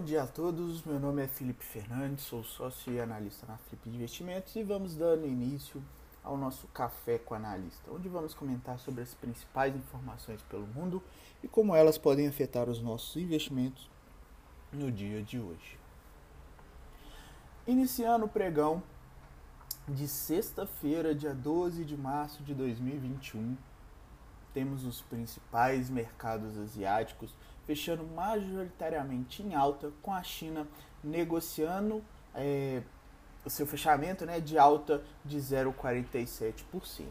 dia a todos. Meu nome é Felipe Fernandes, sou sócio e analista na Flip Investimentos e vamos dando início ao nosso Café com Analista, onde vamos comentar sobre as principais informações pelo mundo e como elas podem afetar os nossos investimentos no dia de hoje. Iniciando o pregão de sexta-feira, dia 12 de março de 2021, temos os principais mercados asiáticos fechando majoritariamente em alta, com a China negociando é, o seu fechamento né, de alta de 0,47%.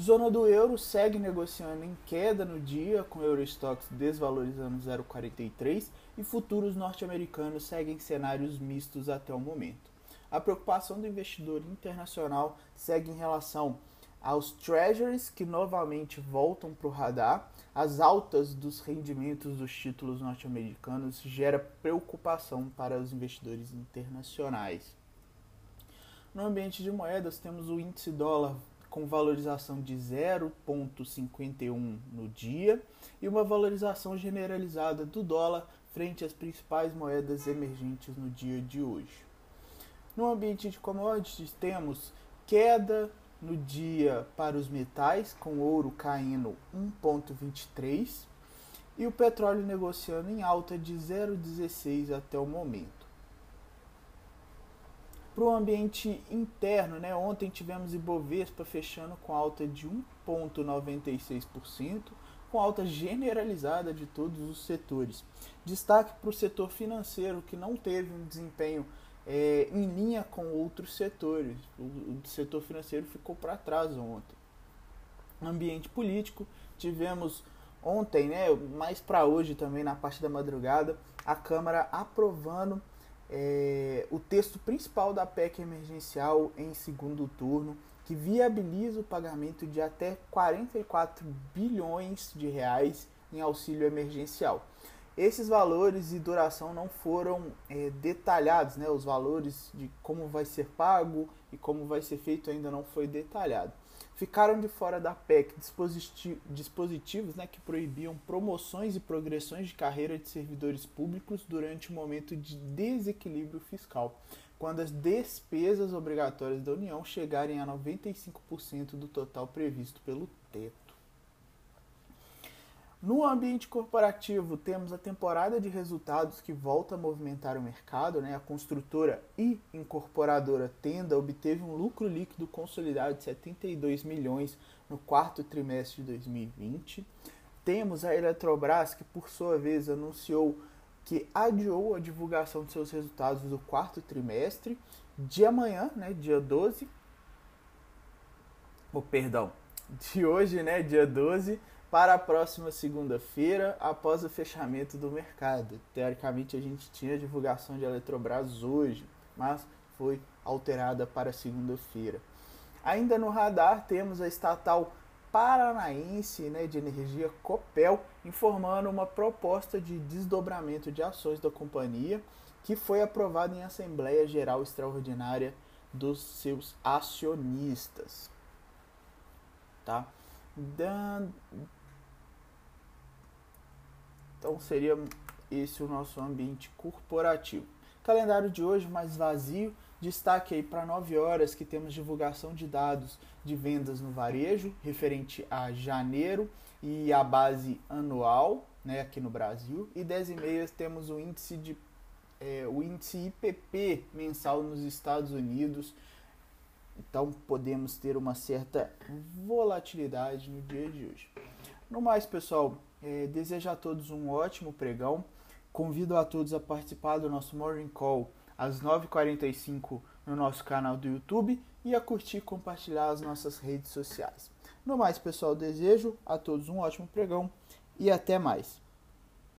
Zona do euro segue negociando em queda no dia, com Eurostox desvalorizando 0,43 e futuros norte-americanos seguem cenários mistos até o momento. A preocupação do investidor internacional segue em relação aos treasuries que novamente voltam para o radar, as altas dos rendimentos dos títulos norte-americanos gera preocupação para os investidores internacionais. No ambiente de moedas, temos o índice dólar com valorização de 0,51 no dia e uma valorização generalizada do dólar frente às principais moedas emergentes no dia de hoje. No ambiente de commodities, temos queda no dia para os metais, com ouro caindo 1,23 e o petróleo negociando em alta de 0,16 até o momento. Para o ambiente interno, né, ontem tivemos Ibovespa fechando com alta de 1,96%, com alta generalizada de todos os setores. Destaque para o setor financeiro, que não teve um desempenho é, em linha com outros setores. O, o setor financeiro ficou para trás ontem. Ambiente político, tivemos ontem, né, mais para hoje também, na parte da madrugada, a Câmara aprovando é, o texto principal da PEC emergencial em segundo turno, que viabiliza o pagamento de até 44 bilhões de reais em auxílio emergencial. Esses valores e duração não foram é, detalhados, né? Os valores de como vai ser pago e como vai ser feito ainda não foi detalhado. Ficaram de fora da PEC dispositivos né, que proibiam promoções e progressões de carreira de servidores públicos durante o momento de desequilíbrio fiscal, quando as despesas obrigatórias da União chegarem a 95% do total previsto pelo teto. No ambiente corporativo, temos a temporada de resultados que volta a movimentar o mercado. Né? A construtora e incorporadora Tenda obteve um lucro líquido consolidado de 72 milhões no quarto trimestre de 2020. Temos a Eletrobras, que por sua vez anunciou que adiou a divulgação de seus resultados do quarto trimestre de amanhã, né, dia 12. Oh, perdão, de hoje, né, dia 12 para a próxima segunda-feira, após o fechamento do mercado. Teoricamente, a gente tinha divulgação de Eletrobras hoje, mas foi alterada para segunda-feira. Ainda no radar, temos a estatal paranaense né, de energia Copel informando uma proposta de desdobramento de ações da companhia que foi aprovada em Assembleia Geral Extraordinária dos seus acionistas. Tá? Então seria esse o nosso ambiente corporativo. Calendário de hoje mais vazio. Destaque aí para 9 horas que temos divulgação de dados de vendas no varejo, referente a janeiro e a base anual, né, aqui no Brasil. E 10 e meia temos o índice de é, o índice IPP mensal nos Estados Unidos. Então podemos ter uma certa volatilidade no dia de hoje. No mais, pessoal, é, desejo a todos um ótimo pregão. Convido a todos a participar do nosso Morning Call às 9h45 no nosso canal do YouTube e a curtir e compartilhar as nossas redes sociais. No mais, pessoal, desejo a todos um ótimo pregão e até mais.